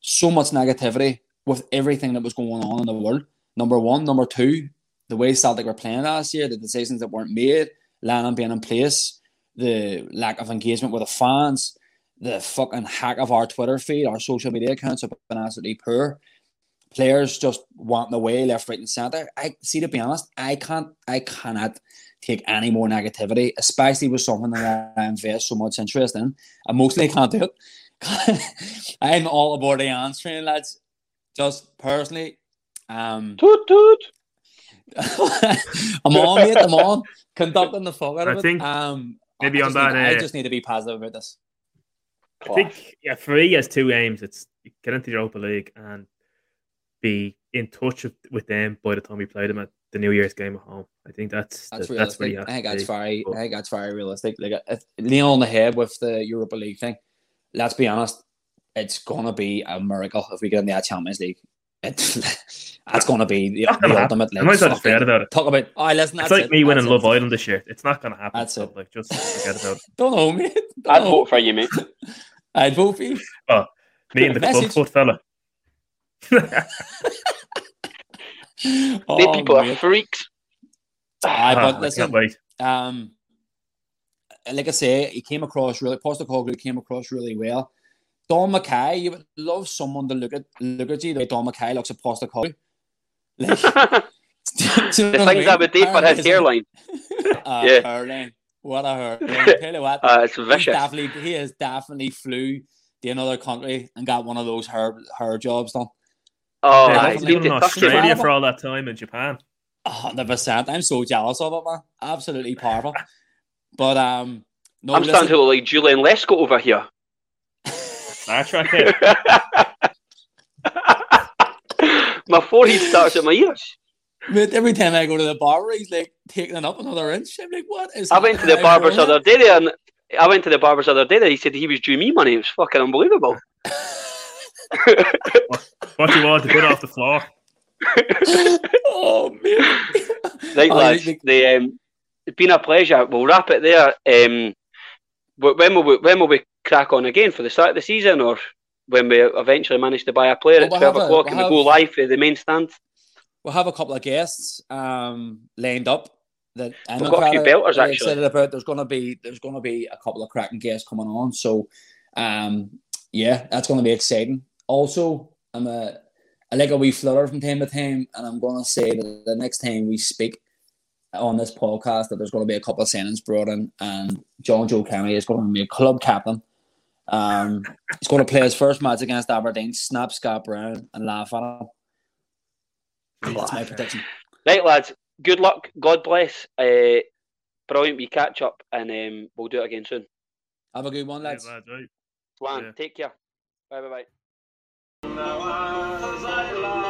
So much negativity with everything that was going on in the world. Number one, number two, the way Celtic were playing last year, the decisions that weren't made, Lennon being in place, the lack of engagement with the fans, the fucking hack of our Twitter feed, our social media accounts have been absolutely poor players just wanting away left, right, and centre. I see to be honest, I can't I cannot take any more negativity, especially with something that I invest so much interest in. I mostly can't do it. I'm all aboard the answering, lads. Just personally. Um toot toot. I'm on, mate, I'm on. Conducting the fuck out of I it. think um maybe I on just need- that, I uh, just need to be positive about this. I think yeah, for he has two aims. It's get into the Europa League and be in touch with, with them by the time we play them at the New Year's game at home. I think that's That's that- that's where realistic. you have I think that's very, But- I think that's very realistic. Like, uh, if, lean on the head with the Europa League thing. Let's be honest, it's gonna be a miracle if we get in the Champions League. It's that's gonna be the, Not gonna the happen. ultimate. I might as well just forget about it. Talk about. Oh, listen. It's like it, me winning that's Love. Island this year. It's not going to happen. That's so, it. Like just forget about it. Don't know, mate. Don't I'd know. vote for you, mate. I'd vote for you. Me and the club Message. foot fella. They Oh, people are mate. freaks. Aye, Ah, but I listen, can't wait. um, like I say, he came across really. Postecoglou came across really well. Dom McKay, you would love someone to look at look at you the way Dom McKay looks at Postecoglou. Like, the do you know what things I would do for his hairline. Uh, Yeah. hairline. What a hairline. Tell you what, Uh, it's he's vicious. definitely he has definitely flew to another country and got one of those hair hair jobs done. Oh, Yeah, aye, wasn't he's he been in. Australia man. for all that time in Japan. A hundred percent. I'm so jealous of it, man. Absolutely powerful. But um, no, I'm listen, starting to look like Joleon Lescott over here. Star Trek. here. my forehead starts at my ears. mate, every time I go to the barber, he's like taking it up another inch. I'm like, what is? I went to the barber's other day and I went to the barber's other day there. He said he was due me money. It was fucking unbelievable. what do you want to put off the floor? oh man! Right, lads. you- The, um, it's been a pleasure. We'll wrap it there. Um, when will we, when will we crack on again for the start of the season, or when we eventually manage to buy a player Well, at we'll twelve have a- o'clock we'll and we go live for the main stand? We'll have a couple of guests um lined up. That I'm We've got a few belters, really actually. excited about. There's gonna be there's gonna be a couple of cracking guests coming on. So, um, yeah, that's gonna be exciting. Also, I'm a I like a wee flutter from time to time, and I'm gonna say that the next time we speak on this podcast, that there's gonna be a couple of signings brought in, and John Joe Kenny is gonna be a club captain. Um, he's going to play his first match against Aberdeen, snap Scott Brown, and laugh at him. That's my prediction. Right, lads. Good luck. God bless. Uh, brilliant. We catch up, and um, we'll do it again soon. Have a good one, lads. Yeah, lads, right. Swan, Yeah. take care. Bye, bye, bye. I lie